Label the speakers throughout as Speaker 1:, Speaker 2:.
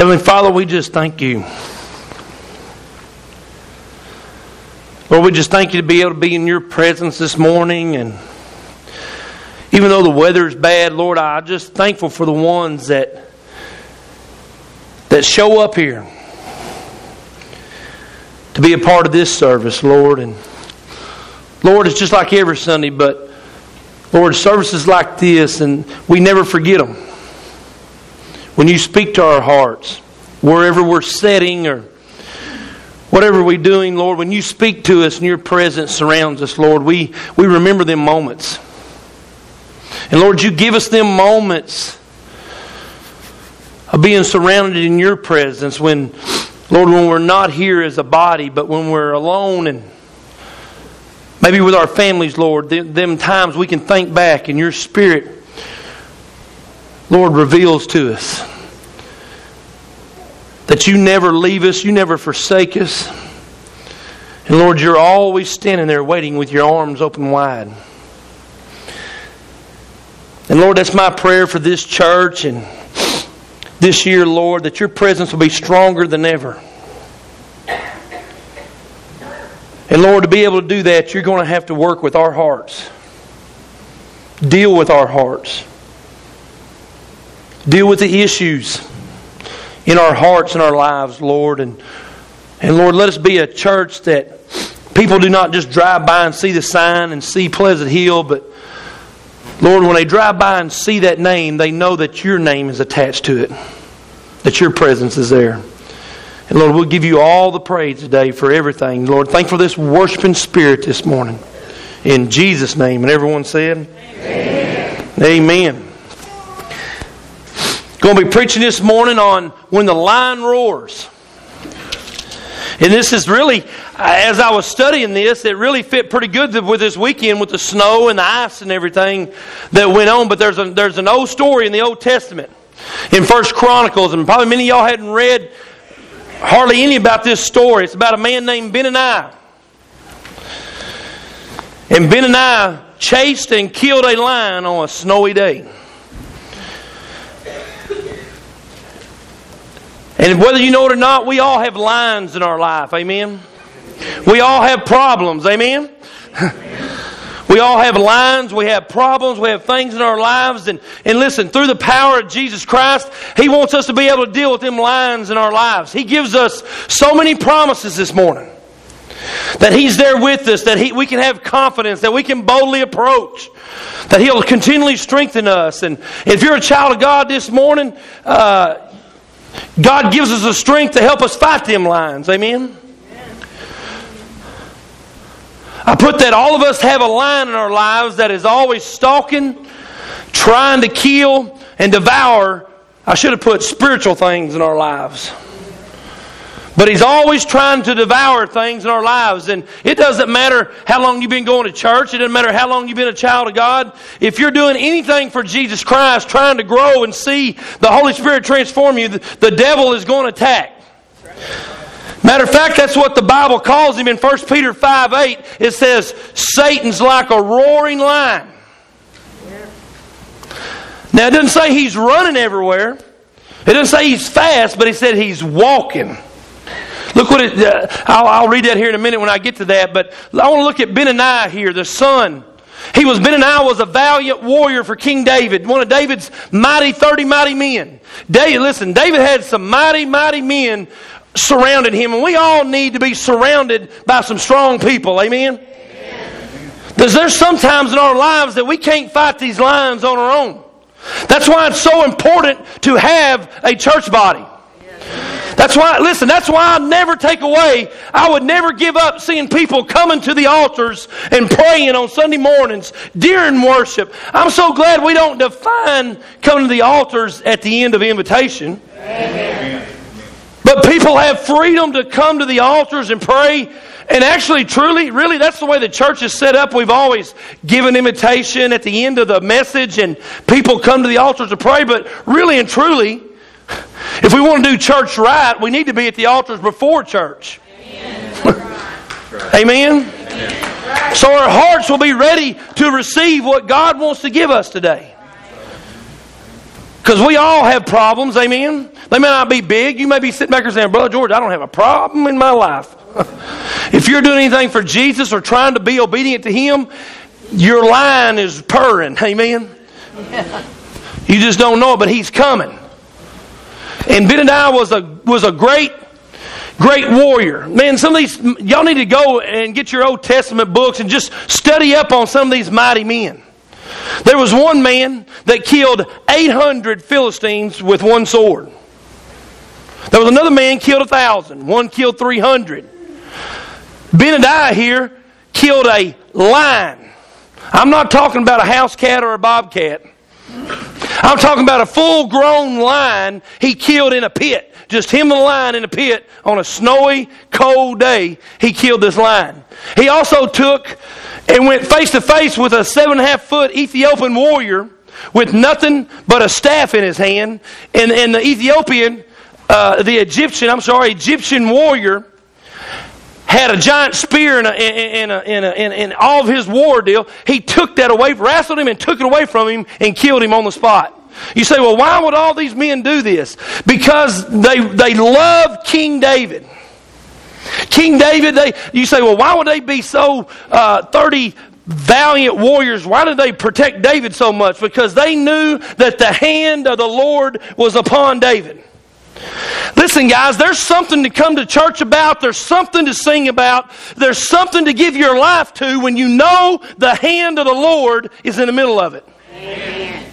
Speaker 1: Heavenly Father, we just thank you. Lord, we just thank you to be able to be in your presence this morning. And even though the weather is bad, Lord, I'm just thankful for the ones that, that show up here to be a part of this service, Lord. And Lord, it's just like every Sunday, but Lord, services like this, and we never forget them. When you speak to our hearts, wherever we're sitting or whatever we're doing, Lord, when you speak to us and your presence surrounds us, Lord, we, we remember them moments. And Lord, you give us them moments of being surrounded in your presence when, Lord, when we're not here as a body, but when we're alone and maybe with our families, Lord, them, them times we can think back and your spirit, Lord, reveals to us that you never leave us, you never forsake us. And Lord, you're always standing there waiting with your arms open wide. And Lord, that's my prayer for this church and this year, Lord, that your presence will be stronger than ever. And Lord, to be able to do that, you're going to have to work with our hearts, deal with our hearts, deal with the issues in our hearts and our lives, Lord. And, and Lord, let us be a church that people do not just drive by and see the sign and see Pleasant Hill, but Lord, when they drive by and see that name, they know that your name is attached to it, that your presence is there. And Lord, we'll give you all the praise today for everything. Lord, thank for this worshiping spirit this morning. In Jesus' name. And everyone said, Amen. Amen. Going to be preaching this morning on when the lion roars. And this is really, as I was studying this, it really fit pretty good with this weekend with the snow and the ice and everything that went on. But there's, a, there's an old story in the Old Testament, in First Chronicles, and probably many of y'all hadn't read hardly any about this story. It's about a man named Benaiah. And Benaiah chased and killed a lion on a snowy day. And whether you know it or not, we all have lines in our life. Amen. We all have problems. Amen. We all have lines, we have problems, we have things in our lives. And, and listen, through the power of Jesus Christ, He wants us to be able to deal with them lines in our lives. He gives us so many promises this morning. That He's there with us, that he, we can have confidence, that we can boldly approach, that He'll continually strengthen us. And if you're a child of God this morning, uh, God gives us the strength to help us fight them lines. Amen? I put that all of us have a line in our lives that is always stalking, trying to kill, and devour. I should have put spiritual things in our lives. But he's always trying to devour things in our lives. And it doesn't matter how long you've been going to church. It doesn't matter how long you've been a child of God. If you're doing anything for Jesus Christ, trying to grow and see the Holy Spirit transform you, the devil is going to attack. Matter of fact, that's what the Bible calls him in 1 Peter 5 8. It says, Satan's like a roaring lion. Now, it doesn't say he's running everywhere. It doesn't say he's fast, but he said he's walking. Look what it, uh, I'll, I'll, read that here in a minute when I get to that, but I want to look at Benaiah here, the son. He was, Benaiah was a valiant warrior for King David, one of David's mighty, 30 mighty men. David, listen, David had some mighty, mighty men surrounding him, and we all need to be surrounded by some strong people. Amen? Amen. Because there's sometimes in our lives that we can't fight these lions on our own. That's why it's so important to have a church body. That's why, listen, that's why I never take away, I would never give up seeing people coming to the altars and praying on Sunday mornings during worship. I'm so glad we don't define coming to the altars at the end of invitation. Amen. But people have freedom to come to the altars and pray. And actually, truly, really, that's the way the church is set up. We've always given invitation at the end of the message, and people come to the altars to pray. But really and truly, if we want to do church right, we need to be at the altars before church. Amen. Amen. So our hearts will be ready to receive what God wants to give us today. Because we all have problems, amen? They may not be big. You may be sitting back and saying, Brother George, I don't have a problem in my life. if you're doing anything for Jesus or trying to be obedient to Him, your line is purring, amen? You just don't know it, but He's coming. And Benadiah was a, was a great great warrior. Man, some of these, y'all need to go and get your Old Testament books and just study up on some of these mighty men. There was one man that killed 800 Philistines with one sword. There was another man killed a thousand. One killed 300. Benadiah here killed a lion. I'm not talking about a house cat or a bobcat. I'm talking about a full grown lion he killed in a pit. Just him and the lion in a pit on a snowy, cold day. He killed this lion. He also took and went face to face with a seven and a half foot Ethiopian warrior with nothing but a staff in his hand. And, and the Ethiopian, uh, the Egyptian, I'm sorry, Egyptian warrior had a giant spear in, a, in, a, in, a, in, all of his war deal. He took that away, wrestled him, and took it away from him and killed him on the spot. You say, well, why would all these men do this? Because they, they love King David. King David, they, you say, well, why would they be so uh, 30 valiant warriors? Why did they protect David so much? Because they knew that the hand of the Lord was upon David. Listen, guys, there's something to come to church about. There's something to sing about. There's something to give your life to when you know the hand of the Lord is in the middle of it. Amen.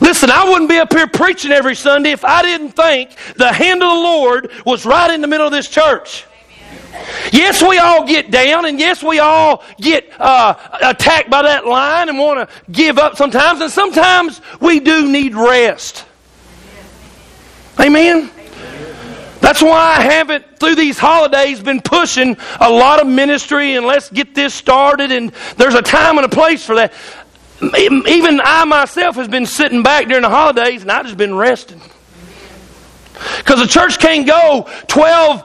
Speaker 1: Listen, I wouldn't be up here preaching every Sunday if I didn't think the hand of the Lord was right in the middle of this church. Yes, we all get down, and yes, we all get uh, attacked by that line and want to give up sometimes, and sometimes we do need rest. Amen? That's why I haven't, through these holidays, been pushing a lot of ministry and let's get this started, and there's a time and a place for that. Even I myself has been sitting back during the holidays and I just been resting. Because the church can't go 12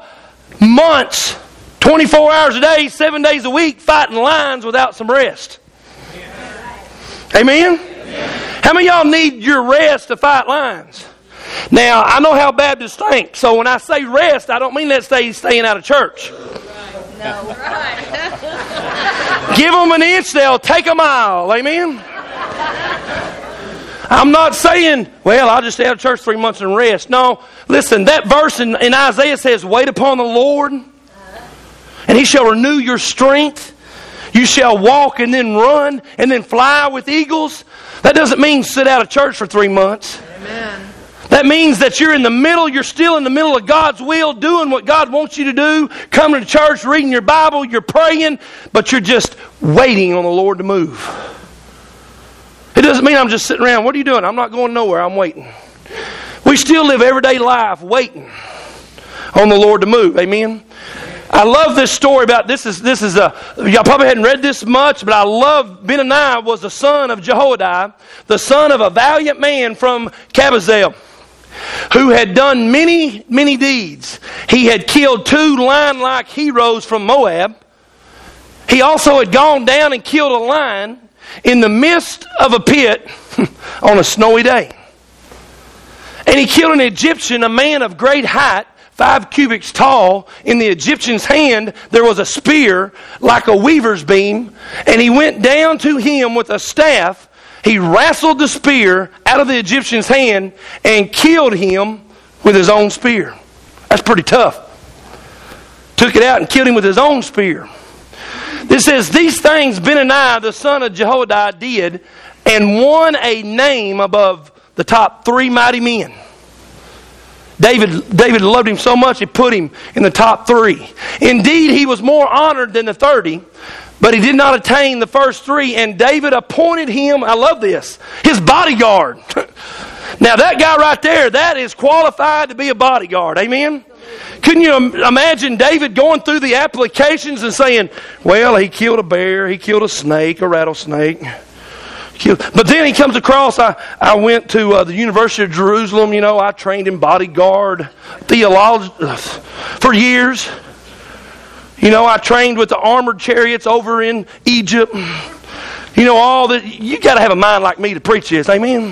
Speaker 1: months, 24 hours a day, seven days a week, fighting lines without some rest. Amen? How many y'all need your rest to fight lines? Now, I know how Baptists think, so when I say rest, I don't mean that stay staying out of church. No. Right. Give them an inch, they'll take a mile. Amen? I'm not saying, well, I'll just stay out of church three months and rest. No, listen, that verse in, in Isaiah says, Wait upon the Lord, and he shall renew your strength. You shall walk and then run and then fly with eagles. That doesn't mean sit out of church for three months. Amen. That means that you're in the middle, you're still in the middle of God's will, doing what God wants you to do, coming to church, reading your Bible, you're praying, but you're just waiting on the Lord to move. It doesn't mean I'm just sitting around. What are you doing? I'm not going nowhere. I'm waiting. We still live everyday life waiting on the Lord to move. Amen. I love this story about this is this is a y'all probably hadn't read this much, but I love Benaniah was the son of Jehoiada, the son of a valiant man from Kabzeel who had done many, many deeds. He had killed two lion like heroes from Moab. He also had gone down and killed a lion in the midst of a pit on a snowy day. And he killed an Egyptian, a man of great height, five cubits tall. In the Egyptian's hand, there was a spear like a weaver's beam. And he went down to him with a staff he wrestled the spear out of the Egyptian's hand and killed him with his own spear. That's pretty tough. Took it out and killed him with his own spear. This says, These things Benaniah, the son of Jehoiada, did and won a name above the top three mighty men. David, David loved him so much, he put him in the top three. Indeed, he was more honored than the 30 but he did not attain the first three, and David appointed him, I love this, his bodyguard. now, that guy right there, that is qualified to be a bodyguard. Amen? Couldn't you imagine David going through the applications and saying, well, he killed a bear, he killed a snake, a rattlesnake. But then he comes across, I, I went to uh, the University of Jerusalem, you know, I trained in bodyguard theology for years. You know, I trained with the armored chariots over in Egypt. You know, all that. You got to have a mind like me to preach this. Amen.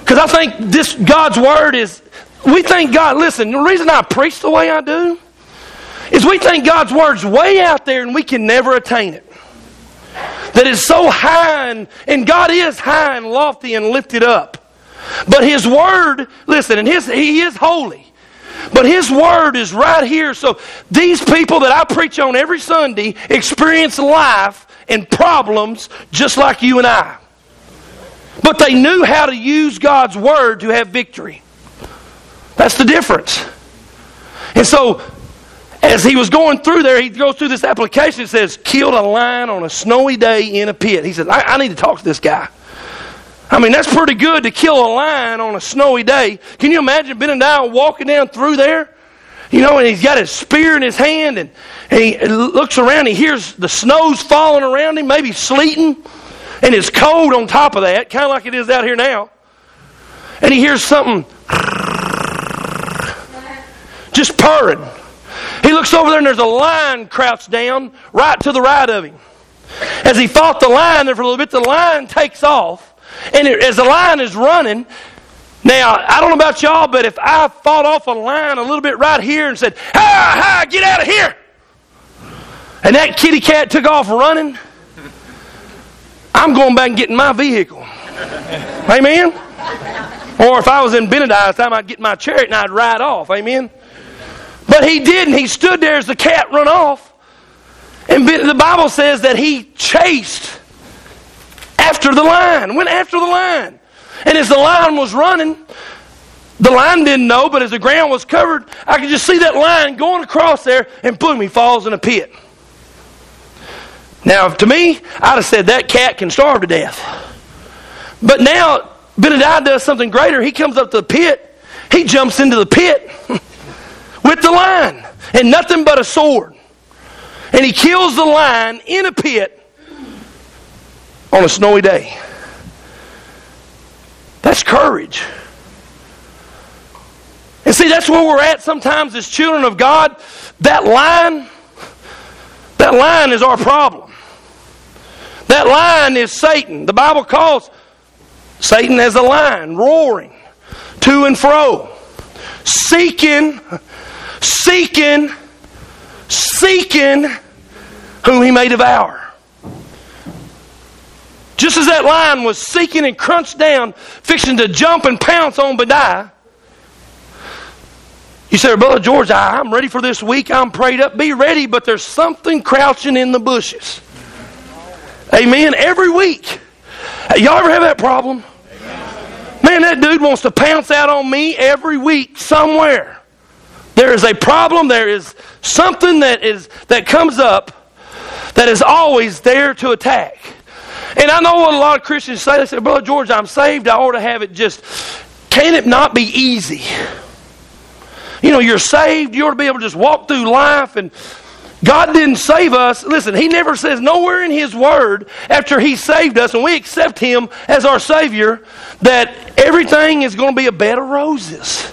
Speaker 1: Because I think this God's Word is, we think God, listen, the reason I preach the way I do is we think God's Word's way out there and we can never attain it. That is so high, and, and God is high and lofty and lifted up. But His Word, listen, and his, He is holy. But His Word is right here. So these people that I preach on every Sunday experience life and problems just like you and I. But they knew how to use God's Word to have victory. That's the difference. And so, as he was going through there, he goes through this application. It says, killed a lion on a snowy day in a pit. He says, I, I need to talk to this guy. I mean, that's pretty good to kill a lion on a snowy day. Can you imagine Benadiah walking down through there? You know, and he's got his spear in his hand, and, and he looks around, he hears the snow's falling around him, maybe sleeting, and it's cold on top of that, kind of like it is out here now. And he hears something just purring. He looks over there, and there's a lion crouched down right to the right of him. As he fought the lion there for a little bit, the lion takes off. And it, as the lion is running, now, I don't know about y'all, but if I fought off a line a little bit right here and said, ha, ha, get out of here, and that kitty cat took off running, I'm going back and getting my vehicle. Amen? Or if I was in Benadiah's time, I'd get my chariot and I'd ride off. Amen? But he didn't. He stood there as the cat run off. And the Bible says that he chased after the line, went after the line. And as the line was running, the line didn't know, but as the ground was covered, I could just see that line going across there, and boom, he falls in a pit. Now, to me, I'd have said that cat can starve to death. But now, Benadiah does something greater. He comes up to the pit, he jumps into the pit with the line and nothing but a sword. And he kills the lion in a pit on a snowy day. That's courage. And see, that's where we're at sometimes as children of God. That line, that line is our problem. That line is Satan. The Bible calls Satan as a lion, roaring to and fro, seeking, seeking, seeking whom he may devour. Just as that lion was seeking and crunched down, fixing to jump and pounce on Benaiah, you say, Brother George, I'm ready for this week. I'm prayed up. Be ready, but there's something crouching in the bushes. Amen. Every week. Y'all ever have that problem? Man, that dude wants to pounce out on me every week somewhere. There is a problem. There is something that is that comes up that is always there to attack. And I know what a lot of Christians say. They say, Brother George, I'm saved. I ought to have it just. Can it not be easy? You know, you're saved. You ought to be able to just walk through life and. God didn't save us. Listen, He never says nowhere in His Word after He saved us and we accept Him as our Savior that everything is going to be a bed of roses.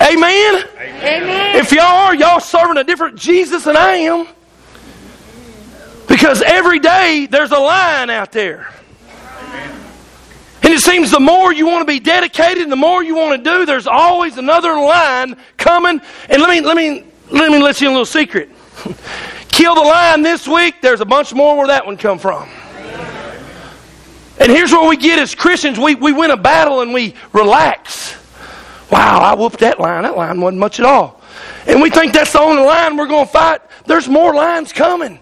Speaker 1: Amen? Amen. If y'all are, y'all serving a different Jesus than I am. Because every day there's a line out there. And it seems the more you want to be dedicated, the more you want to do, there's always another line coming. And let me let me let me let you in a little secret. Kill the line this week, there's a bunch more where that one come from. And here's what we get as Christians. We, we win a battle and we relax. Wow, I whooped that line. That line wasn't much at all. And we think that's the only line we're going to fight. There's more lines coming.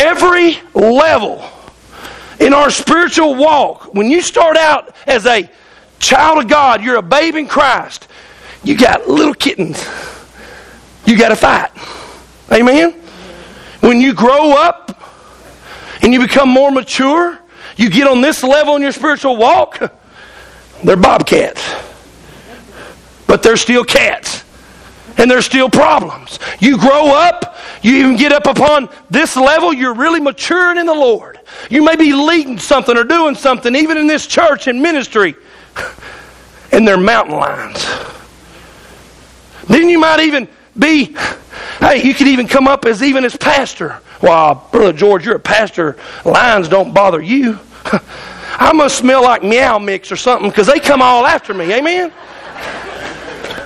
Speaker 1: Every level in our spiritual walk, when you start out as a child of God, you're a babe in Christ, you got little kittens. You got to fight. Amen? When you grow up and you become more mature, you get on this level in your spiritual walk, they're bobcats. But they're still cats. And there's still problems. You grow up, you even get up upon this level, you're really maturing in the Lord. You may be leading something or doing something, even in this church and ministry, and they're mountain lions. Then you might even be, hey, you could even come up as even as pastor. Well, Brother George, you're a pastor. Lions don't bother you. I must smell like meow mix or something because they come all after me. Amen?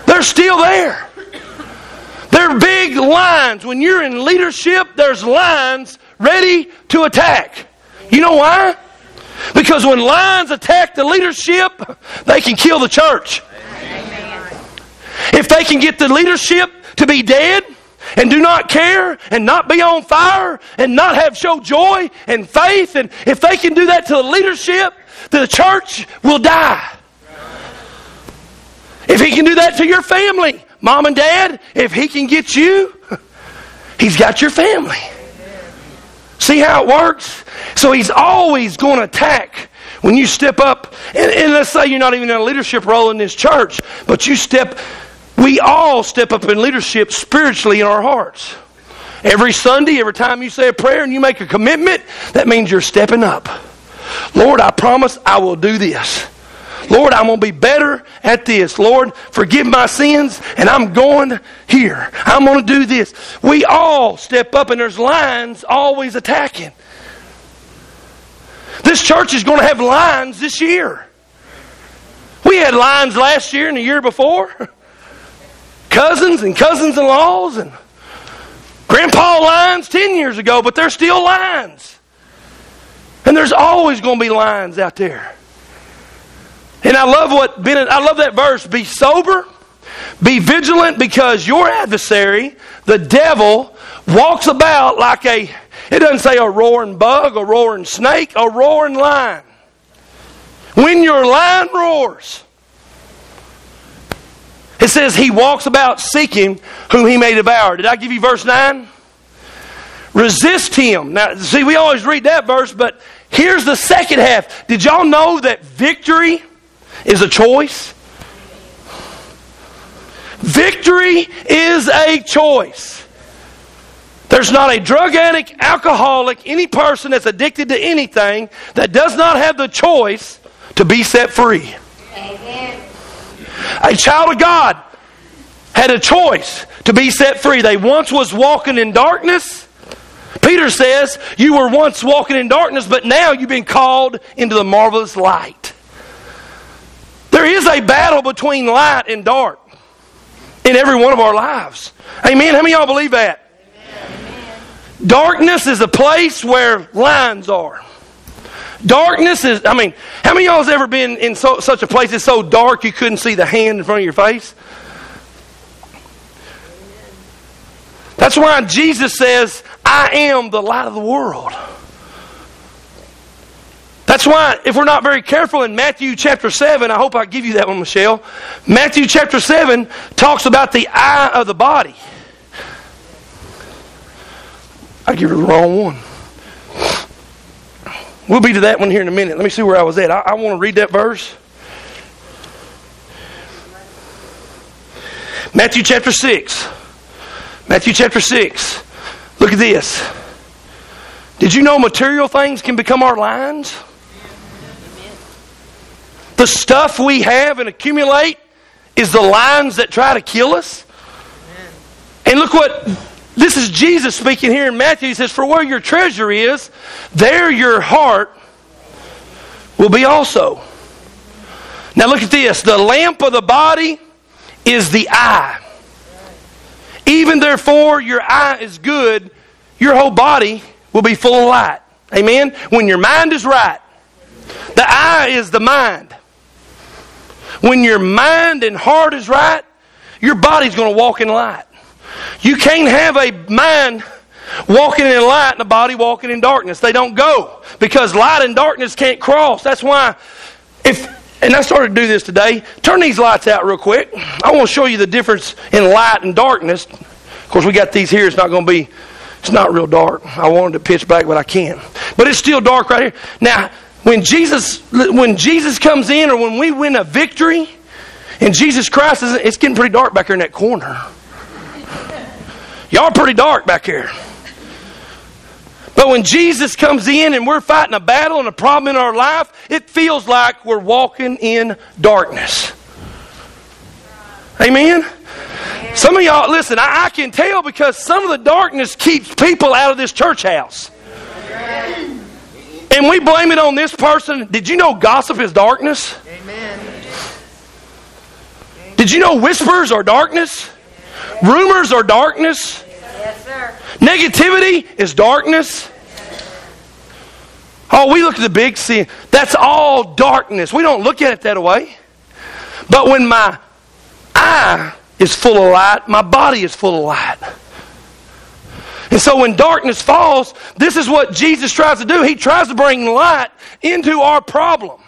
Speaker 1: They're still there. They're big lines. When you're in leadership, there's lines ready to attack. You know why? Because when lions attack the leadership, they can kill the church. If they can get the leadership to be dead and do not care and not be on fire and not have show joy and faith, and if they can do that to the leadership, the church will die. If he can do that to your family, mom and dad, if he can get you, he's got your family. See how it works? So he's always going to attack when you step up. And, and, let's say you're not even in a leadership role in this church, but you step, we all step up in leadership spiritually in our hearts. Every Sunday, every time you say a prayer and you make a commitment, that means you're stepping up. Lord, I promise I will do this. Lord, I'm going to be better at this. Lord, forgive my sins, and I'm going here. I'm going to do this. We all step up, and there's lines always attacking. This church is going to have lines this year. We had lines last year and the year before. Cousins and cousins in laws and grandpa lines 10 years ago, but there's still lines. And there's always going to be lines out there. And I love what Bennett, I love that verse. Be sober, be vigilant, because your adversary, the devil, walks about like a, it doesn't say a roaring bug, a roaring snake, a roaring lion. When your lion roars, it says he walks about seeking whom he may devour. Did I give you verse 9? Resist him. Now, see, we always read that verse, but here's the second half. Did y'all know that victory is a choice. Victory is a choice. There's not a drug addict, alcoholic, any person that's addicted to anything that does not have the choice to be set free. Amen. A child of God had a choice to be set free. They once was walking in darkness. Peter says, You were once walking in darkness, but now you've been called into the marvelous light. There is a battle between light and dark in every one of our lives. Amen. How many y'all believe that? Amen. Darkness is a place where lines are. Darkness is, I mean, how many y'all has ever been in so, such a place that's so dark you couldn't see the hand in front of your face? That's why Jesus says, I am the light of the world. That's why, if we're not very careful in Matthew chapter 7, I hope I give you that one, Michelle. Matthew chapter 7 talks about the eye of the body. I give you the wrong one. We'll be to that one here in a minute. Let me see where I was at. I, I want to read that verse. Matthew chapter 6. Matthew chapter 6. Look at this. Did you know material things can become our lines? The stuff we have and accumulate is the lines that try to kill us. And look what this is Jesus speaking here in Matthew. He says, For where your treasure is, there your heart will be also. Now look at this. The lamp of the body is the eye. Even therefore, your eye is good, your whole body will be full of light. Amen? When your mind is right, the eye is the mind. When your mind and heart is right, your body's going to walk in light. You can't have a mind walking in light and a body walking in darkness. They don't go because light and darkness can't cross. That's why if and I started to do this today. Turn these lights out real quick. I want to show you the difference in light and darkness. Of course, we got these here. It's not going to be. It's not real dark. I wanted to pitch back, but I can't. But it's still dark right here. Now, when Jesus, when Jesus comes in or when we win a victory, and Jesus Christ is, it's getting pretty dark back here in that corner. Y'all are pretty dark back here. But when Jesus comes in and we're fighting a battle and a problem in our life, it feels like we're walking in darkness. Amen? Some of y'all, listen, I, I can tell because some of the darkness keeps people out of this church house. And we blame it on this person. Did you know gossip is darkness?
Speaker 2: Amen.
Speaker 1: Did you know whispers are darkness? Rumors are darkness.
Speaker 2: Yes, sir.
Speaker 1: Negativity is darkness. Oh, we look at the big sin. That's all darkness. We don't look at it that way. But when my eye is full of light, my body is full of light. And so when darkness falls, this is what Jesus tries to do. He tries to bring light into our problem,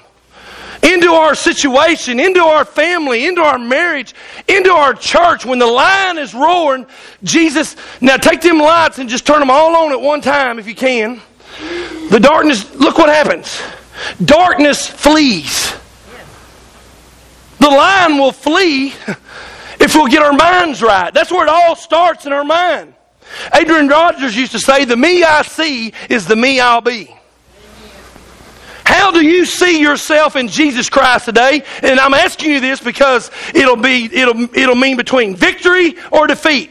Speaker 1: into our situation, into our family, into our marriage, into our church. When the lion is roaring, Jesus, now take them lights and just turn them all on at one time if you can. The darkness, look what happens. Darkness flees. The lion will flee if we'll get our minds right. That's where it all starts in our mind. Adrian Rogers used to say, The me I see is the me I'll be. How do you see yourself in Jesus Christ today? And I'm asking you this because it'll be it'll it'll mean between victory or defeat.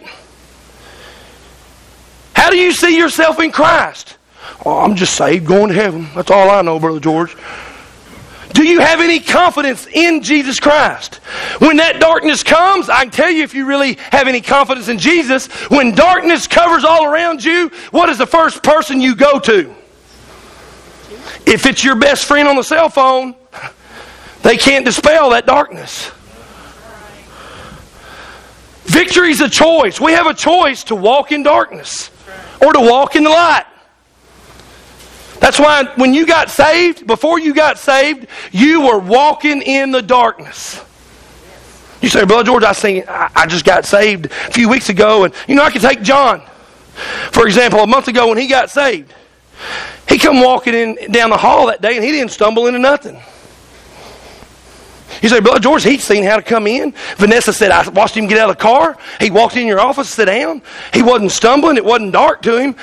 Speaker 1: How do you see yourself in Christ? Oh, I'm just saved, going to heaven. That's all I know, Brother George. Do you have any confidence in Jesus Christ? When that darkness comes, I can tell you if you really have any confidence in Jesus, when darkness covers all around you, what is the first person you go to? If it's your best friend on the cell phone, they can't dispel that darkness. Victory is a choice. We have a choice to walk in darkness or to walk in the light. That's why when you got saved, before you got saved, you were walking in the darkness. You say, Brother George, I seen I just got saved a few weeks ago, and you know I can take John, for example, a month ago when he got saved. He come walking in down the hall that day and he didn't stumble into nothing. You say, Brother George, he'd seen how to come in. Vanessa said, I watched him get out of the car. He walked in your office, sit down. He wasn't stumbling. It wasn't dark to him.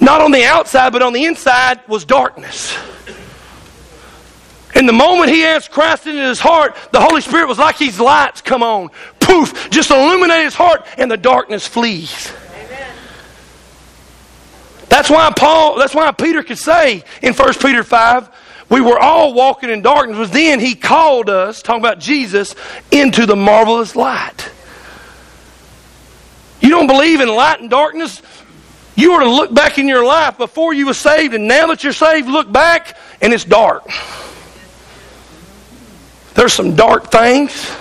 Speaker 1: Not on the outside, but on the inside was darkness. And the moment he asked Christ into his heart, the Holy Spirit was like these lights come on. Poof, just illuminate his heart, and the darkness flees.
Speaker 2: Amen.
Speaker 1: That's why Paul, that's why Peter could say in 1 Peter 5, we were all walking in darkness, but then he called us, talking about Jesus, into the marvelous light. You don't believe in light and darkness? You were to look back in your life before you were saved, and now that you're saved, look back and it's dark. There's some dark things.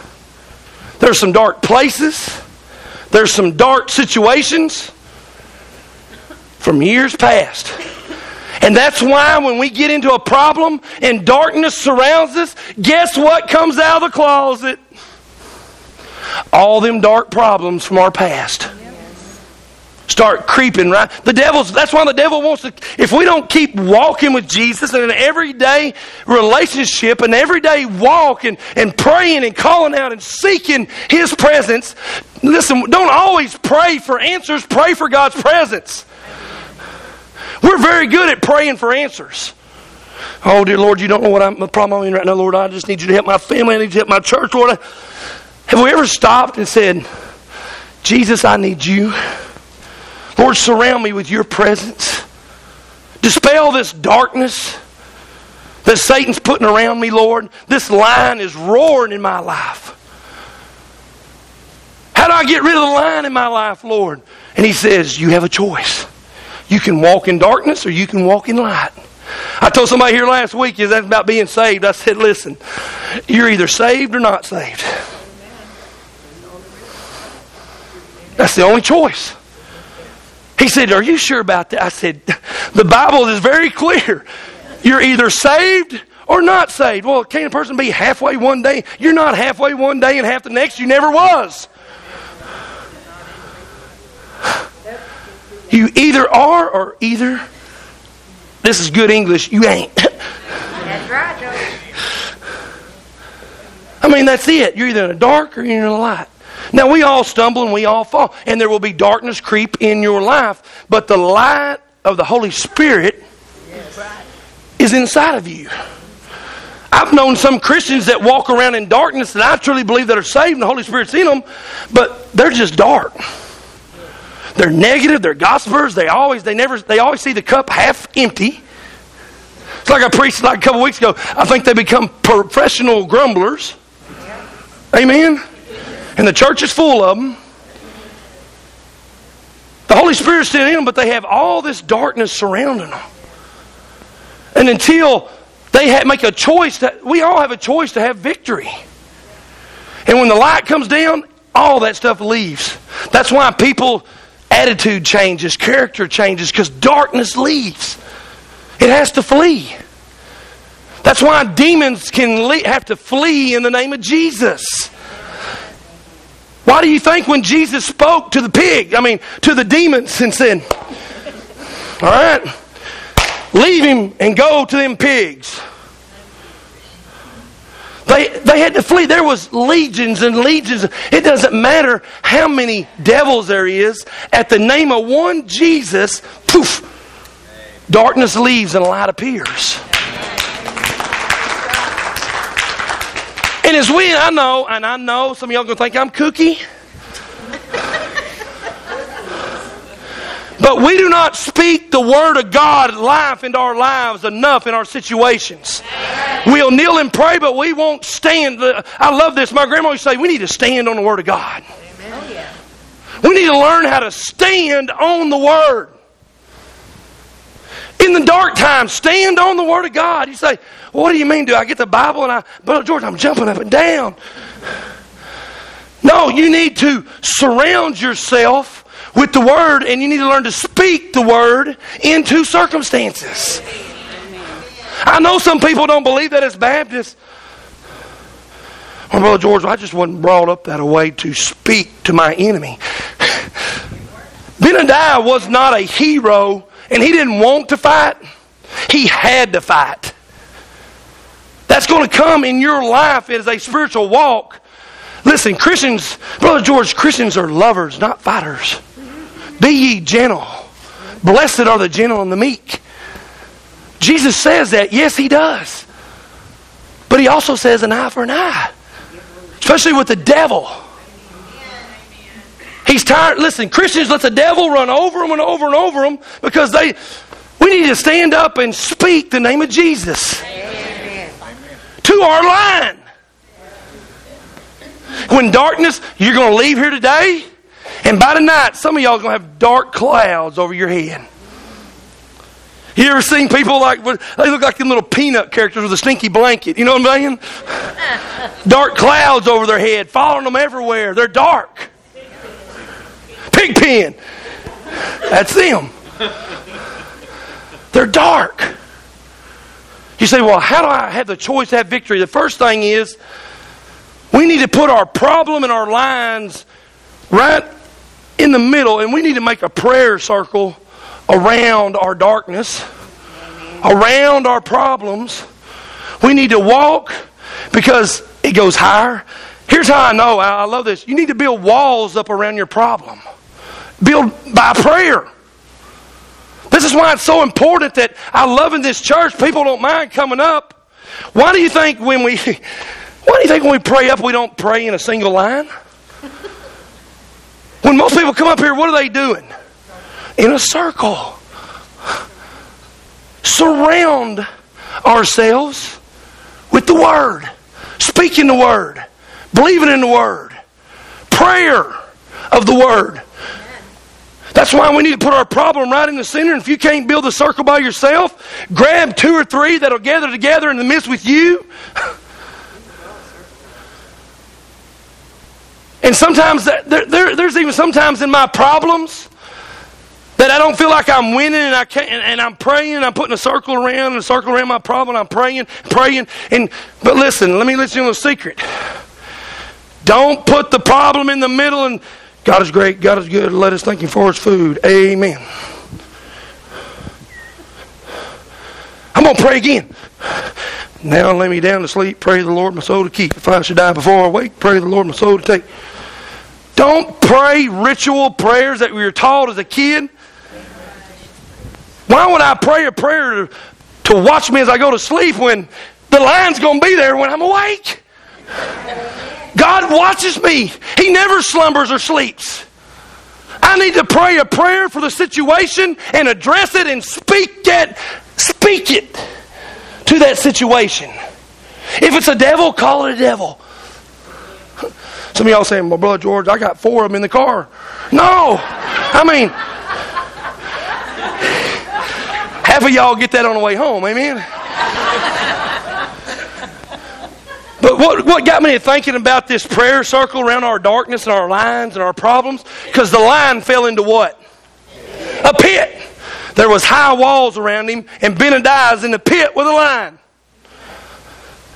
Speaker 1: There's some dark places. There's some dark situations from years past. And that's why when we get into a problem and darkness surrounds us, guess what comes out of the closet? All them dark problems from our past start creeping, right? The devil's, that's why the devil wants to, if we don't keep walking with Jesus in an everyday relationship, an everyday walk and, and praying and calling out and seeking his presence, listen, don't always pray for answers, pray for God's presence. We're very good at praying for answers. Oh, dear Lord, you don't know what I'm, the problem I'm in right now, Lord. I just need you to help my family. I need you to help my church, Lord. Have we ever stopped and said, Jesus, I need you? Lord, surround me with your presence. Dispel this darkness that Satan's putting around me, Lord. This lion is roaring in my life. How do I get rid of the lion in my life, Lord? And he says, You have a choice. You can walk in darkness or you can walk in light. I told somebody here last week, is that about being saved? I said, Listen, you're either saved or not saved. That's the only choice. He said, Are you sure about that? I said, The Bible is very clear. You're either saved or not saved. Well, can a person be halfway one day? You're not halfway one day and half the next. You never was. You either are or either, this is good English, you ain't.
Speaker 2: That's right.
Speaker 1: I mean, that's it. You're either in the dark or you're in the light. Now, we all stumble and we all fall, and there will be darkness creep in your life, but the light of the Holy Spirit is inside of you. I've known some Christians that walk around in darkness that I truly believe that are saved and the Holy Spirit's in them, but they're just dark. They're negative, they're gossipers, they always they never they always see the cup half empty. It's like I preached like a couple weeks ago. I think they become professional grumblers. Amen. And the church is full of them. The Holy Spirit's still in them, but they have all this darkness surrounding them. And until they make a choice, that we all have a choice to have victory. And when the light comes down, all that stuff leaves. That's why people attitude changes, character changes, because darkness leaves. It has to flee. That's why demons can have to flee in the name of Jesus. Why do you think when Jesus spoke to the pig, I mean, to the demons and said, All right, leave him and go to them pigs? They, they had to flee. There was legions and legions. It doesn't matter how many devils there is. At the name of one Jesus, poof, darkness leaves and light appears. And as we, I know, and I know some of y'all gonna think I'm kooky. But we do not speak the word of God life into our lives enough in our situations. We'll kneel and pray, but we won't stand. I love this. My grandma used to say, we need to stand on the word of God. Oh, we need to learn how to stand on the word. In the dark times, stand on the Word of God. You say, What do you mean? Do I get the Bible and I, Brother George, I'm jumping up and down? No, you need to surround yourself with the Word and you need to learn to speak the Word into circumstances. I know some people don't believe that as Baptists. Well, Brother George, I just wasn't brought up that way to speak to my enemy. Benadiah was not a hero and he didn't want to fight, he had to fight. That's going to come in your life as a spiritual walk. Listen, Christians, Brother George, Christians are lovers, not fighters. Be ye gentle. Blessed are the gentle and the meek. Jesus says that. Yes, he does. But he also says an eye for an eye, especially with the devil. He's tired. Listen, Christians let the devil run over them and over and over them because they. We need to stand up and speak the name of Jesus Amen. to our line. When darkness, you're going to leave here today, and by tonight, some of y'all are going to have dark clouds over your head. You ever seen people like they look like them little peanut characters with a stinky blanket? You know what I'm saying? dark clouds over their head, following them everywhere. They're dark. Pigpen. That's them. They're dark. You say, well, how do I have the choice to have victory? The first thing is we need to put our problem and our lines right in the middle, and we need to make a prayer circle around our darkness, around our problems. We need to walk because it goes higher. Here's how I know. I love this. You need to build walls up around your problem. Build by prayer. This is why it's so important that I love in this church. People don't mind coming up. Why do you think when we why do you think when we pray up we don't pray in a single line? When most people come up here, what are they doing? In a circle. Surround ourselves with the Word. Speaking the Word. Believing in the Word. Prayer of the Word. That's why we need to put our problem right in the center. And if you can't build a circle by yourself, grab two or three that'll gather together in the midst with you. And sometimes there, there, there's even sometimes in my problems that I don't feel like I'm winning and I can't and, and I'm praying and I'm putting a circle around and a circle around my problem. I'm praying, praying, and but listen, let me let you know a secret. Don't put the problem in the middle and God is great, God is good, let us thank Him for His food. Amen. I'm going to pray again. Now lay me down to sleep, pray the Lord my soul to keep. If I should die before I wake, pray the Lord my soul to take. Don't pray ritual prayers that we were taught as a kid. Why would I pray a prayer to, to watch me as I go to sleep when the line's going to be there when I'm awake? God watches me. He never slumbers or sleeps. I need to pray a prayer for the situation and address it and speak it. Speak it. to that situation. If it's a devil, call it a devil. Some of y'all saying, Well, Brother George, I got four of them in the car. No. I mean, half of y'all get that on the way home. Amen. But what, what got me thinking about this prayer circle around our darkness and our lines and our problems? Because the line fell into what? A pit. There was high walls around him, and Benadiah's in the pit with a line.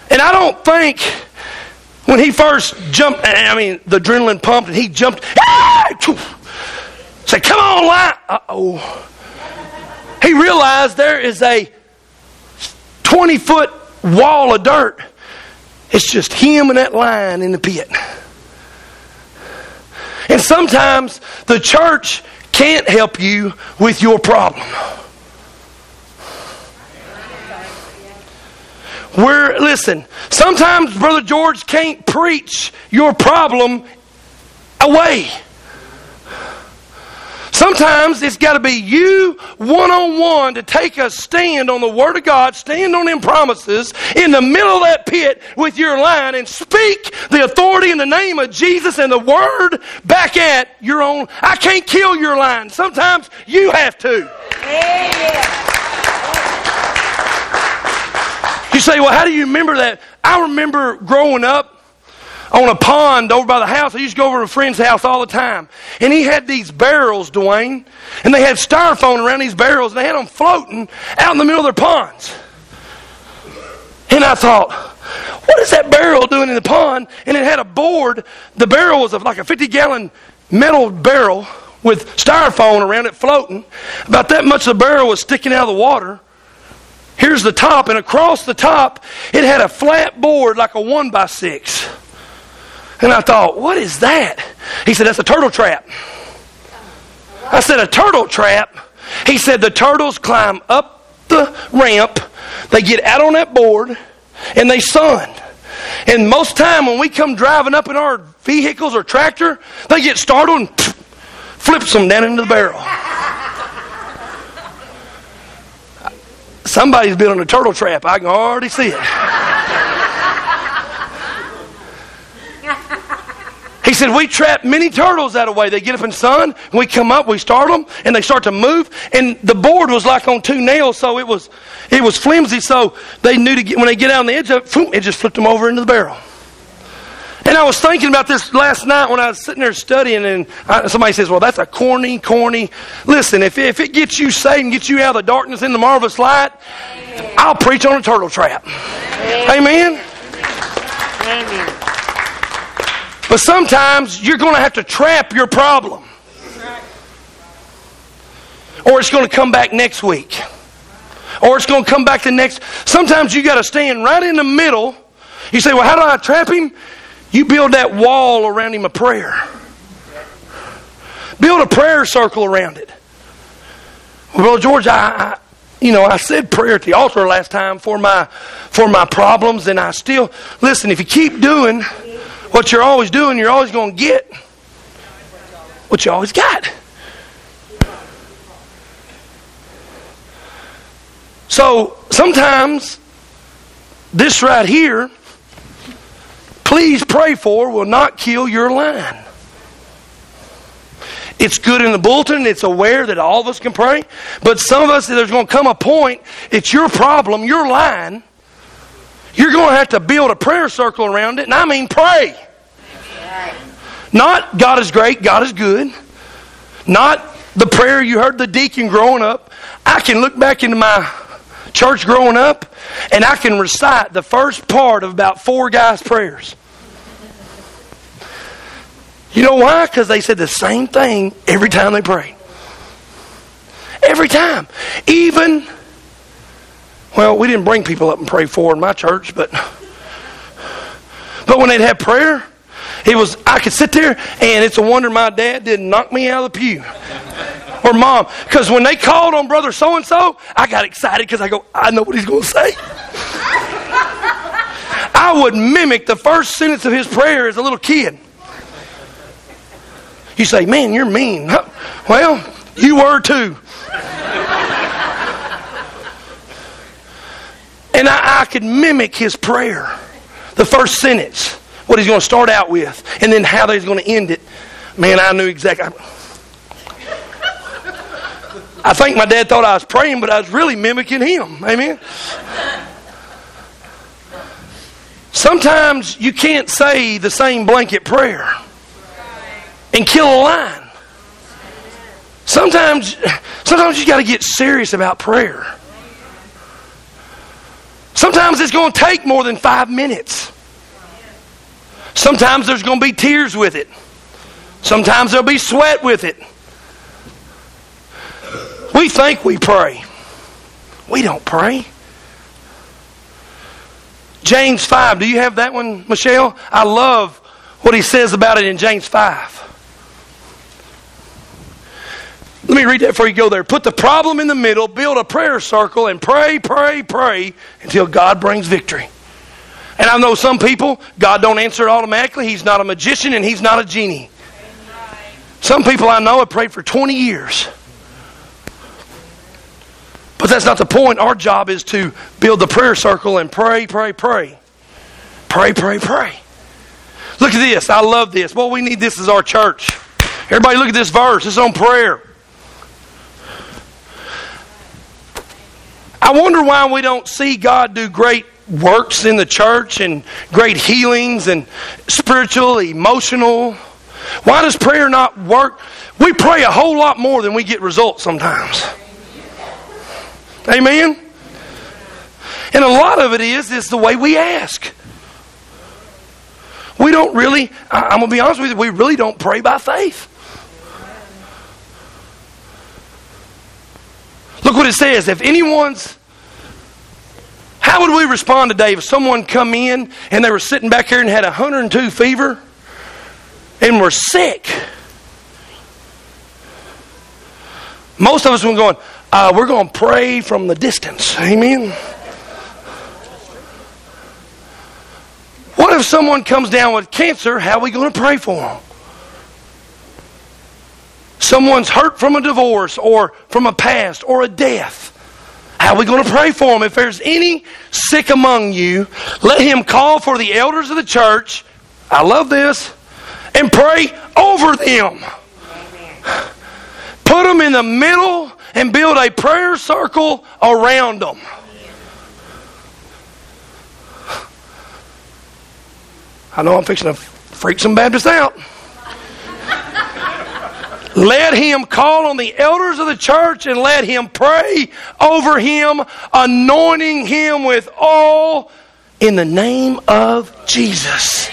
Speaker 1: And I don't think when he first jumped, I mean, the adrenaline pumped, and he jumped, say, come on, line. Uh oh. He realized there is a 20 foot wall of dirt it's just him and that lion in the pit. And sometimes the church can't help you with your problem. We're, listen, sometimes Brother George can't preach your problem away. Sometimes it's got to be you one on one to take a stand on the Word of God, stand on them promises in the middle of that pit with your line and speak the authority in the name of Jesus and the Word back at your own. I can't kill your line. Sometimes you have to. You say, well, how do you remember that? I remember growing up on a pond over by the house. I used to go over to a friend's house all the time. And he had these barrels, Dwayne, and they had styrofoam around these barrels, and they had them floating out in the middle of their ponds. And I thought, what is that barrel doing in the pond? And it had a board. The barrel was like a 50 gallon metal barrel with styrofoam around it floating. About that much of the barrel was sticking out of the water. Here's the top, and across the top, it had a flat board like a one by six. And I thought, what is that? He said, that's a turtle trap. I said, a turtle trap? He said, the turtles climb up the ramp, they get out on that board, and they sun. And most time when we come driving up in our vehicles or tractor, they get startled and flips them down into the barrel. Somebody's building a turtle trap. I can already see it. He said, We trap many turtles that way. They get up in the sun, we come up, we start them, and they start to move. And the board was like on two nails, so it was it was flimsy, so they knew to get when they get out on the edge of it, it just flipped them over into the barrel. And I was thinking about this last night when I was sitting there studying, and I, somebody says, Well, that's a corny, corny. Listen, if, if it gets you saved and gets you out of the darkness in the marvelous light, I'll preach on a turtle trap. Amen. Amen. But sometimes you're going to have to trap your problem. Or it's going to come back next week. Or it's going to come back the next. Sometimes you got to stand right in the middle. You say, well, how do I trap him? You build that wall around him of prayer. Build a prayer circle around it. Well, George, I, I you know, I said prayer at the altar last time for my for my problems, and I still listen. If you keep doing what you're always doing, you're always going to get what you always got. So sometimes this right here, please pray for, will not kill your line. It's good in the bulletin. It's aware that all of us can pray. But some of us, there's going to come a point, it's your problem, your line, you're going to have to build a prayer circle around it, and I mean pray. Not God is great, God is good. Not the prayer you heard the deacon growing up. I can look back into my church growing up and I can recite the first part of about four guys' prayers. You know why? Because they said the same thing every time they prayed. Every time. Even well, we didn't bring people up and pray for in my church, but but when they'd have prayer, it was I could sit there and it's a wonder my dad didn't knock me out of the pew. Or mom. Because when they called on brother so and so, I got excited because I go, I know what he's going to say. I would mimic the first sentence of his prayer as a little kid. You say, man, you're mean. Well, you were too. And I, I could mimic his prayer. The first sentence, what he's going to start out with, and then how he's going to end it. Man, I knew exactly. I think my dad thought I was praying, but I was really mimicking him. Amen. Sometimes you can't say the same blanket prayer and kill a line. Sometimes, sometimes you got to get serious about prayer. Sometimes it's going to take more than five minutes. Sometimes there's going to be tears with it. Sometimes there'll be sweat with it. We think we pray. We don't pray. James 5. Do you have that one, Michelle? I love what he says about it in James 5. Let me read that before you go there. Put the problem in the middle, build a prayer circle, and pray, pray, pray until God brings victory. And I know some people, God don't answer it automatically. He's not a magician and He's not a genie. Some people I know have prayed for 20 years. But that's not the point. Our job is to build the prayer circle and pray, pray, pray. Pray, pray, pray. Look at this. I love this. What we need this is our church. Everybody, look at this verse. It's on prayer. Wonder why we don't see God do great works in the church and great healings and spiritual, emotional. Why does prayer not work? We pray a whole lot more than we get results sometimes. Amen? And a lot of it is is the way we ask. We don't really, I'm going to be honest with you, we really don't pray by faith. Look what it says. If anyone's how would we respond today if someone come in and they were sitting back here and had 102 fever and were sick? Most of us were going, uh, we're going to pray from the distance. Amen. What if someone comes down with cancer? How are we going to pray for them? Someone's hurt from a divorce or from a past or a death. How are we going to pray for him? If there's any sick among you, let him call for the elders of the church. I love this. And pray over them. Put them in the middle and build a prayer circle around them. I know I'm fixing to freak some Baptists out. Let him call on the elders of the church and let him pray over him, anointing him with all in the name of Jesus.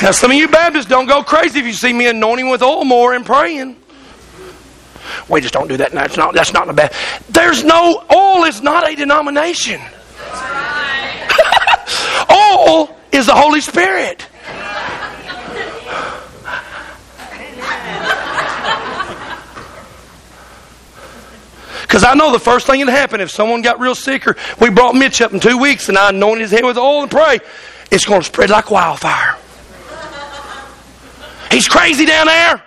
Speaker 1: Now, some of you Baptists don't go crazy if you see me anointing with oil more and praying. We just don't do that. That's not, that's not a bad. There's no, oil is not a denomination. oil is the Holy Spirit. Because I know the first thing that happened if someone got real sick or we brought Mitch up in two weeks and I anointed his head with oil and pray, it's going to spread like wildfire. He's crazy down there.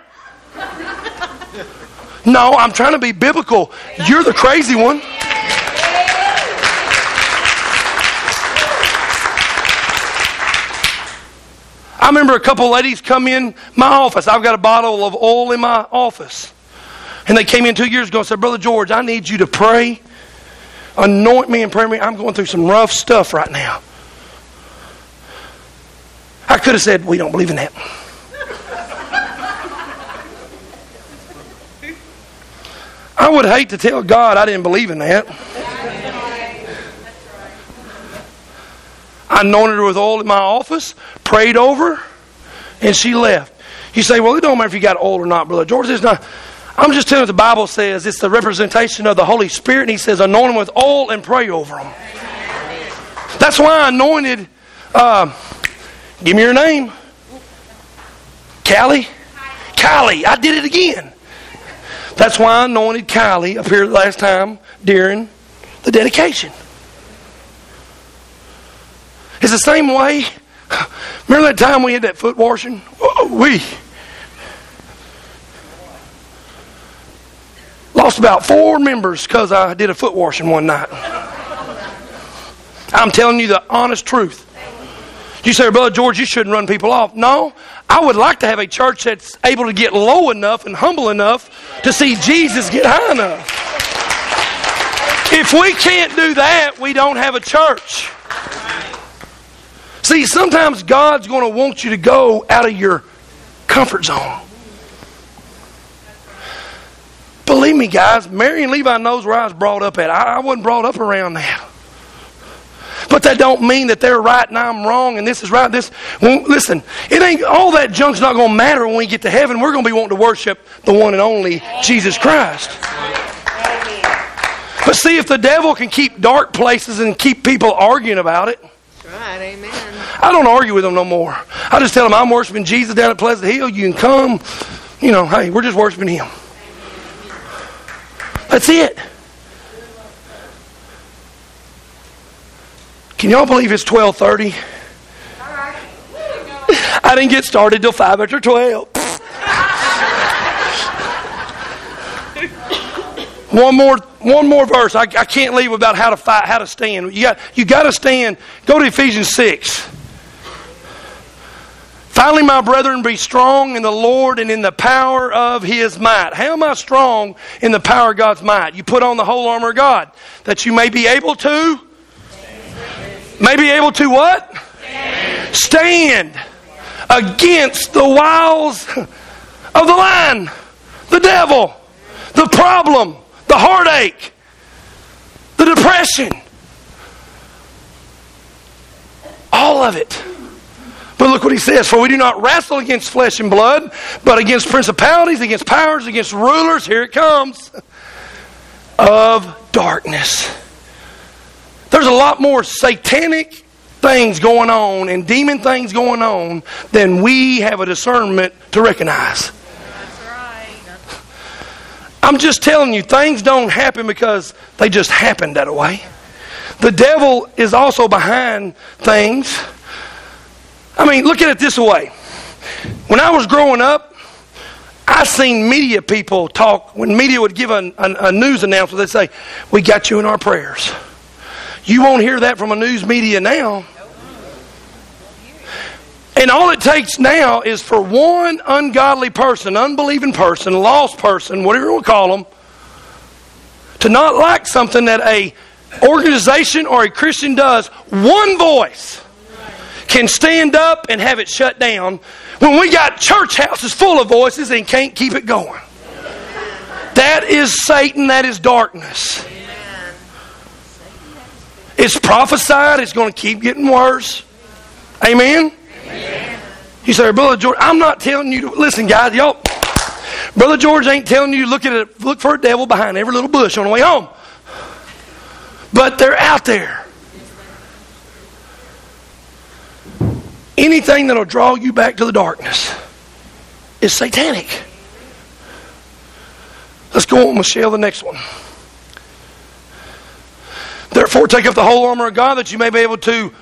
Speaker 1: No, I'm trying to be biblical. You're the crazy one. I remember a couple ladies come in my office. I've got a bottle of oil in my office. And they came in two years ago and said, Brother George, I need you to pray. Anoint me and pray me. I'm going through some rough stuff right now. I could have said, We don't believe in that. I would hate to tell God I didn't believe in that. I anointed her with oil in my office, prayed over, and she left. You say, well, it don't matter if you got oil or not, Brother George. It's not. I'm just telling you what the Bible says. It's the representation of the Holy Spirit, and He says, anoint them with oil and pray over them. That's why I anointed. Uh, give me your name. Callie? Callie. I did it again. That's why I anointed Callie up here last time during the dedication. It's the same way. Remember that time we had that foot washing? We. Lost about four members because I did a foot washing one night. I'm telling you the honest truth. You say, Brother George, you shouldn't run people off. No, I would like to have a church that's able to get low enough and humble enough to see Jesus get high enough. If we can't do that, we don't have a church. See, sometimes God's going to want you to go out of your comfort zone. Believe me, guys, Marion Levi knows where I was brought up at. I, I wasn't brought up around that. But that don't mean that they're right and I'm wrong and this is right. This well, listen, it ain't all that junk's not going to matter when we get to heaven. We're going to be wanting to worship the one and only Jesus Christ. But see, if the devil can keep dark places and keep people arguing about it,
Speaker 2: Right, amen.
Speaker 1: I don't argue with them no more. I just tell them I'm worshiping Jesus down at Pleasant Hill. You can come. You know, hey, we're just worshiping Him. That's it. Can y'all believe it's twelve thirty? I didn't get started till five after twelve. one more, one more verse. I, I can't leave about how to fight, how to stand. You got, you got to stand. Go to Ephesians six. Finally, my brethren, be strong in the Lord and in the power of His might. How am I strong in the power of God's might? You put on the whole armor of God that you may be able to may be able to what? Stand, against the wiles of the lion, the devil, the problem, the heartache, the depression. All of it. But look what he says For we do not wrestle against flesh and blood, but against principalities, against powers, against rulers. Here it comes of darkness. There's a lot more satanic things going on and demon things going on than we have a discernment to recognize.
Speaker 2: That's right.
Speaker 1: I'm just telling you, things don't happen because they just happen that way. The devil is also behind things. I mean, look at it this way. When I was growing up, I seen media people talk. When media would give a, a, a news announcement, they'd say, "We got you in our prayers." You won't hear that from a news media now. And all it takes now is for one ungodly person, unbelieving person, lost person, whatever you want to call them, to not like something that a organization or a Christian does. One voice can stand up and have it shut down when we got church houses full of voices and can't keep it going. That is Satan, that is darkness. It's prophesied, it's going to keep getting worse. Amen? You say, Brother George, I'm not telling you to listen, guys, y'all. Brother George ain't telling you to look at it, look for a devil behind every little bush on the way home. But they're out there. Anything that'll draw you back to the darkness is satanic. Let's go on, Michelle, the next one. Therefore, take up the whole armor of God that you may be able to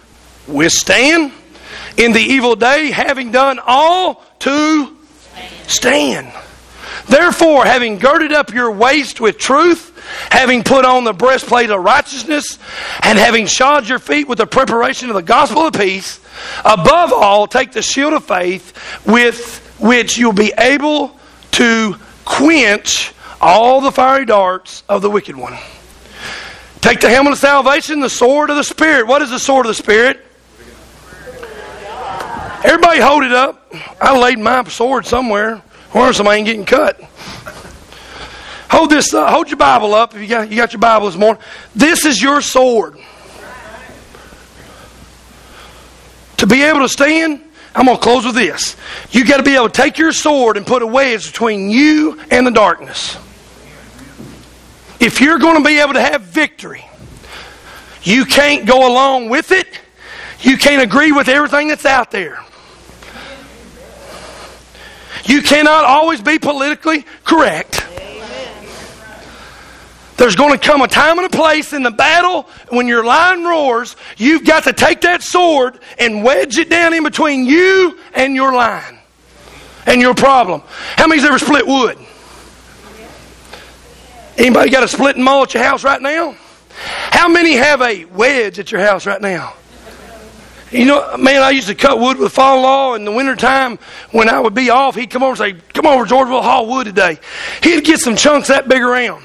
Speaker 1: withstand in the evil day, having done all to stand. Therefore, having girded up your waist with truth, having put on the breastplate of righteousness, and having shod your feet with the preparation of the gospel of peace, above all, take the shield of faith with which you'll be able to quench all the fiery darts of the wicked one. Take the helmet of salvation, the sword of the Spirit. What is the sword of the Spirit? Everybody hold it up. I laid my sword somewhere, or somebody ain't getting cut. Hold this. Uh, hold your Bible up. If you got you got your Bible this morning, this is your sword. To be able to stand, I'm going to close with this. You got to be able to take your sword and put a wedge between you and the darkness. If you're going to be able to have victory, you can't go along with it. You can't agree with everything that's out there. You cannot always be politically correct. There's going to come a time and a place in the battle when your lion roars, you've got to take that sword and wedge it down in between you and your lion and your problem. How many's ever split wood? Anybody got a splitting maul at your house right now? How many have a wedge at your house right now? You know, man, I used to cut wood with Fall Law in the wintertime when I would be off. He'd come over and say, Come over, George, we'll haul wood today. He'd get some chunks that big around.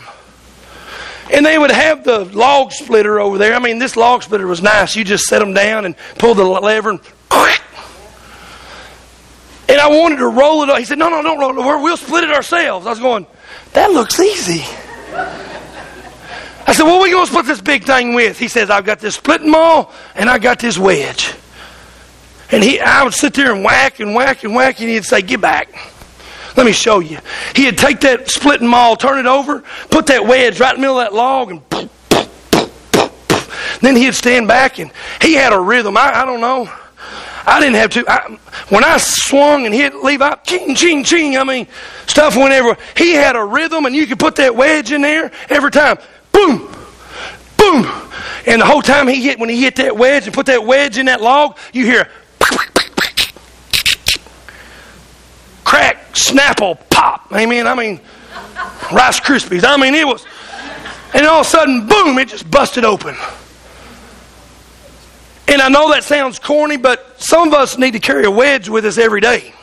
Speaker 1: And they would have the log splitter over there. I mean, this log splitter was nice. You just set them down and pull the lever and and I wanted to roll it up. He said, No, no, don't roll it. We'll split it ourselves. I was going, That looks easy. I said, What are we going to split this big thing with? He says, I've got this splitting maul and I got this wedge. And he, I would sit there and whack and whack and whack, and he'd say, Get back. Let me show you. He'd take that splitting maul, turn it over, put that wedge right in the middle of that log, and then he'd stand back, and he had a rhythm. I, I don't know. I didn't have to. I, when I swung and hit out, ching, ching, ching, I mean, stuff went everywhere. He had a rhythm, and you could put that wedge in there every time boom, boom. And the whole time he hit, when he hit that wedge and put that wedge in that log, you hear snapple, pop. Amen. I mean, Rice Krispies. I mean, it was. And all of a sudden, boom, it just busted open. And I know that sounds corny, but some of us need to carry a wedge with us every day.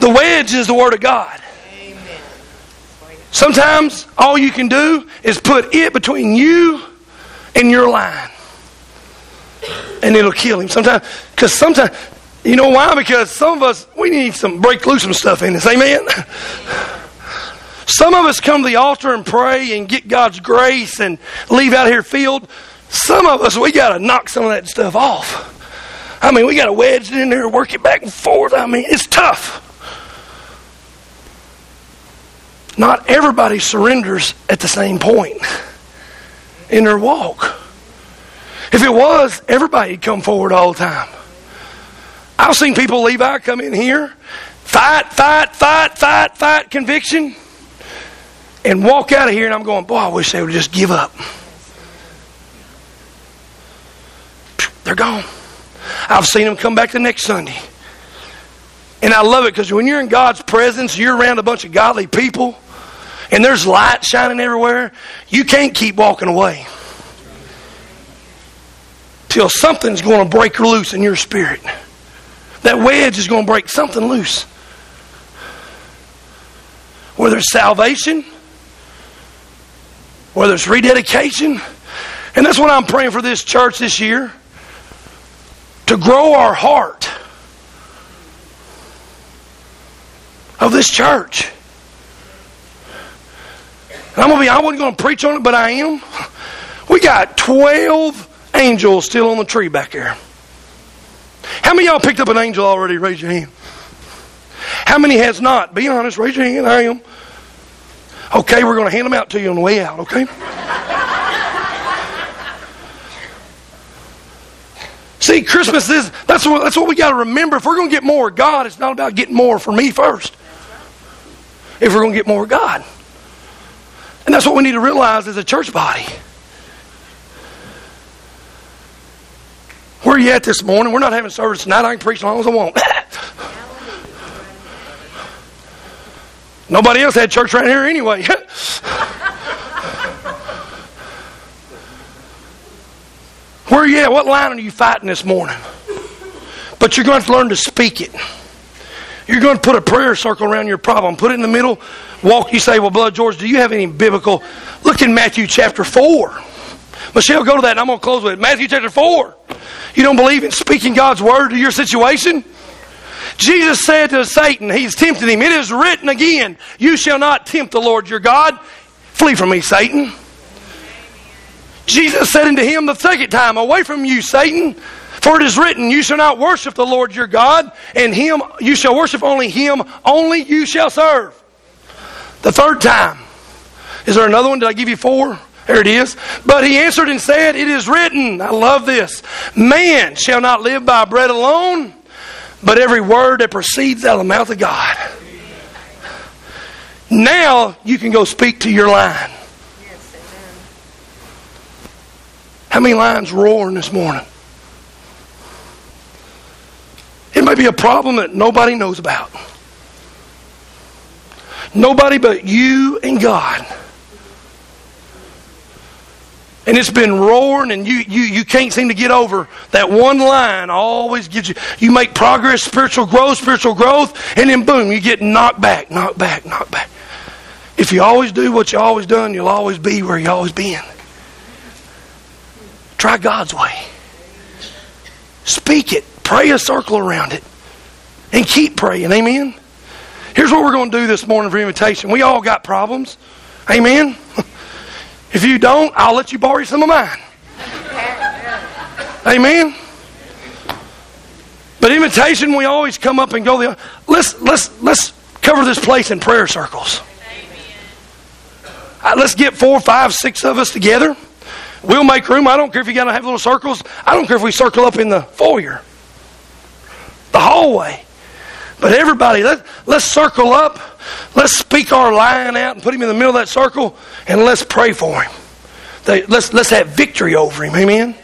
Speaker 1: The wedge is the Word of God. Sometimes all you can do is put it between you and your line. And it'll kill him. Sometimes, because sometimes, you know why? Because some of us, we need some break loose some stuff in us. Amen? Some of us come to the altar and pray and get God's grace and leave out here filled. Some of us, we got to knock some of that stuff off. I mean, we got to wedge it in there, work it back and forth. I mean, it's tough. Not everybody surrenders at the same point in their walk. If it was, everybody'd come forward all the time. I've seen people Levi come in here, fight, fight, fight, fight, fight, conviction, and walk out of here, and I'm going, boy, I wish they would just give up. They're gone. I've seen them come back the next Sunday. And I love it because when you're in God's presence, you're around a bunch of godly people, and there's light shining everywhere, you can't keep walking away. Till something's going to break loose in your spirit. That wedge is going to break something loose. Whether it's salvation, whether it's rededication. And that's what I'm praying for this church this year to grow our heart of this church. And I'm gonna be I wasn't gonna preach on it, but I am. We got 12 angels still on the tree back there. How many y'all picked up an angel already? Raise your hand. How many has not? Be honest, raise your hand. I am. Okay, we're going to hand them out to you on the way out, okay? See, Christmas is, that's what, that's what we got to remember. If we're going to get more God, it's not about getting more for me first. If we're going to get more God. And that's what we need to realize as a church body. Where are you at this morning? We're not having service tonight. I can preach as long as I want. Nobody else had church right here anyway. Where are you at? What line are you fighting this morning? But you're going to learn to speak it. You're going to put a prayer circle around your problem. Put it in the middle. Walk. You say, Well, Blood George, do you have any biblical? Look in Matthew chapter 4. Michelle, go to that. I'm going to close with it. Matthew chapter 4. You don't believe in speaking God's word to your situation? Jesus said to Satan, He's tempted him. It is written again, You shall not tempt the Lord your God. Flee from me, Satan. Jesus said unto him the second time, Away from you, Satan. For it is written, You shall not worship the Lord your God, and him you shall worship only him, only you shall serve. The third time. Is there another one? Did I give you four? There it is. But he answered and said, It is written, I love this, man shall not live by bread alone, but every word that proceeds out of the mouth of God. Now you can go speak to your line. How many lines roaring this morning? It may be a problem that nobody knows about. Nobody but you and God. And it's been roaring and you, you, you can't seem to get over that one line always gives you. You make progress spiritual growth spiritual growth and then boom you get knocked back knocked back knocked back. If you always do what you always done you'll always be where you always been. Try god's way. Speak it. Pray a circle around it. And keep praying. Amen? Here's what we're going to do this morning for invitation. We all got problems. Amen If you don't, I'll let you borrow some of mine. Amen. But invitation, we always come up and go the. Let's let's let's cover this place in prayer circles. Uh, let's get four, five, six of us together. We'll make room. I don't care if you got to have little circles. I don't care if we circle up in the foyer, the hallway. But everybody, let, let's circle up. Let's speak our line out and put him in the middle of that circle and let's pray for him. They, let's, let's have victory over him. Amen?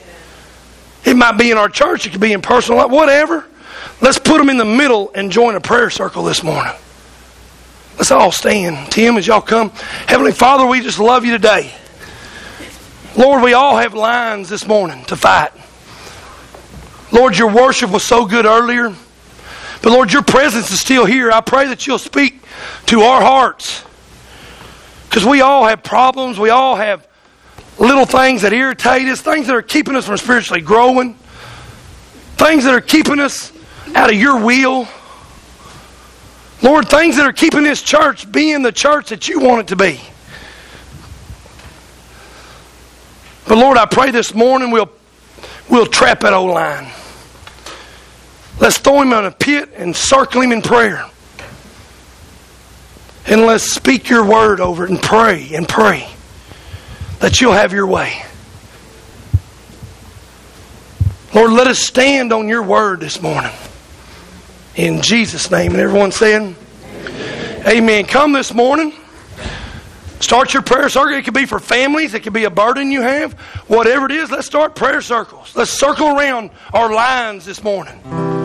Speaker 1: It might be in our church, it could be in personal life, whatever. Let's put him in the middle and join a prayer circle this morning. Let's all stand. Tim, as y'all come. Heavenly Father, we just love you today. Lord, we all have lines this morning to fight. Lord, your worship was so good earlier. But Lord, your presence is still here. I pray that you'll speak to our hearts. Because we all have problems. We all have little things that irritate us, things that are keeping us from spiritually growing, things that are keeping us out of your will. Lord, things that are keeping this church being the church that you want it to be. But Lord, I pray this morning we'll, we'll trap that old line. Let's throw him in a pit and circle him in prayer. And let's speak your word over it and pray and pray that you'll have your way. Lord, let us stand on your word this morning. In Jesus' name. And everyone saying, Amen. Amen. Come this morning. Start your prayer circle. It could be for families. It could be a burden you have. Whatever it is, let's start prayer circles. Let's circle around our lines this morning.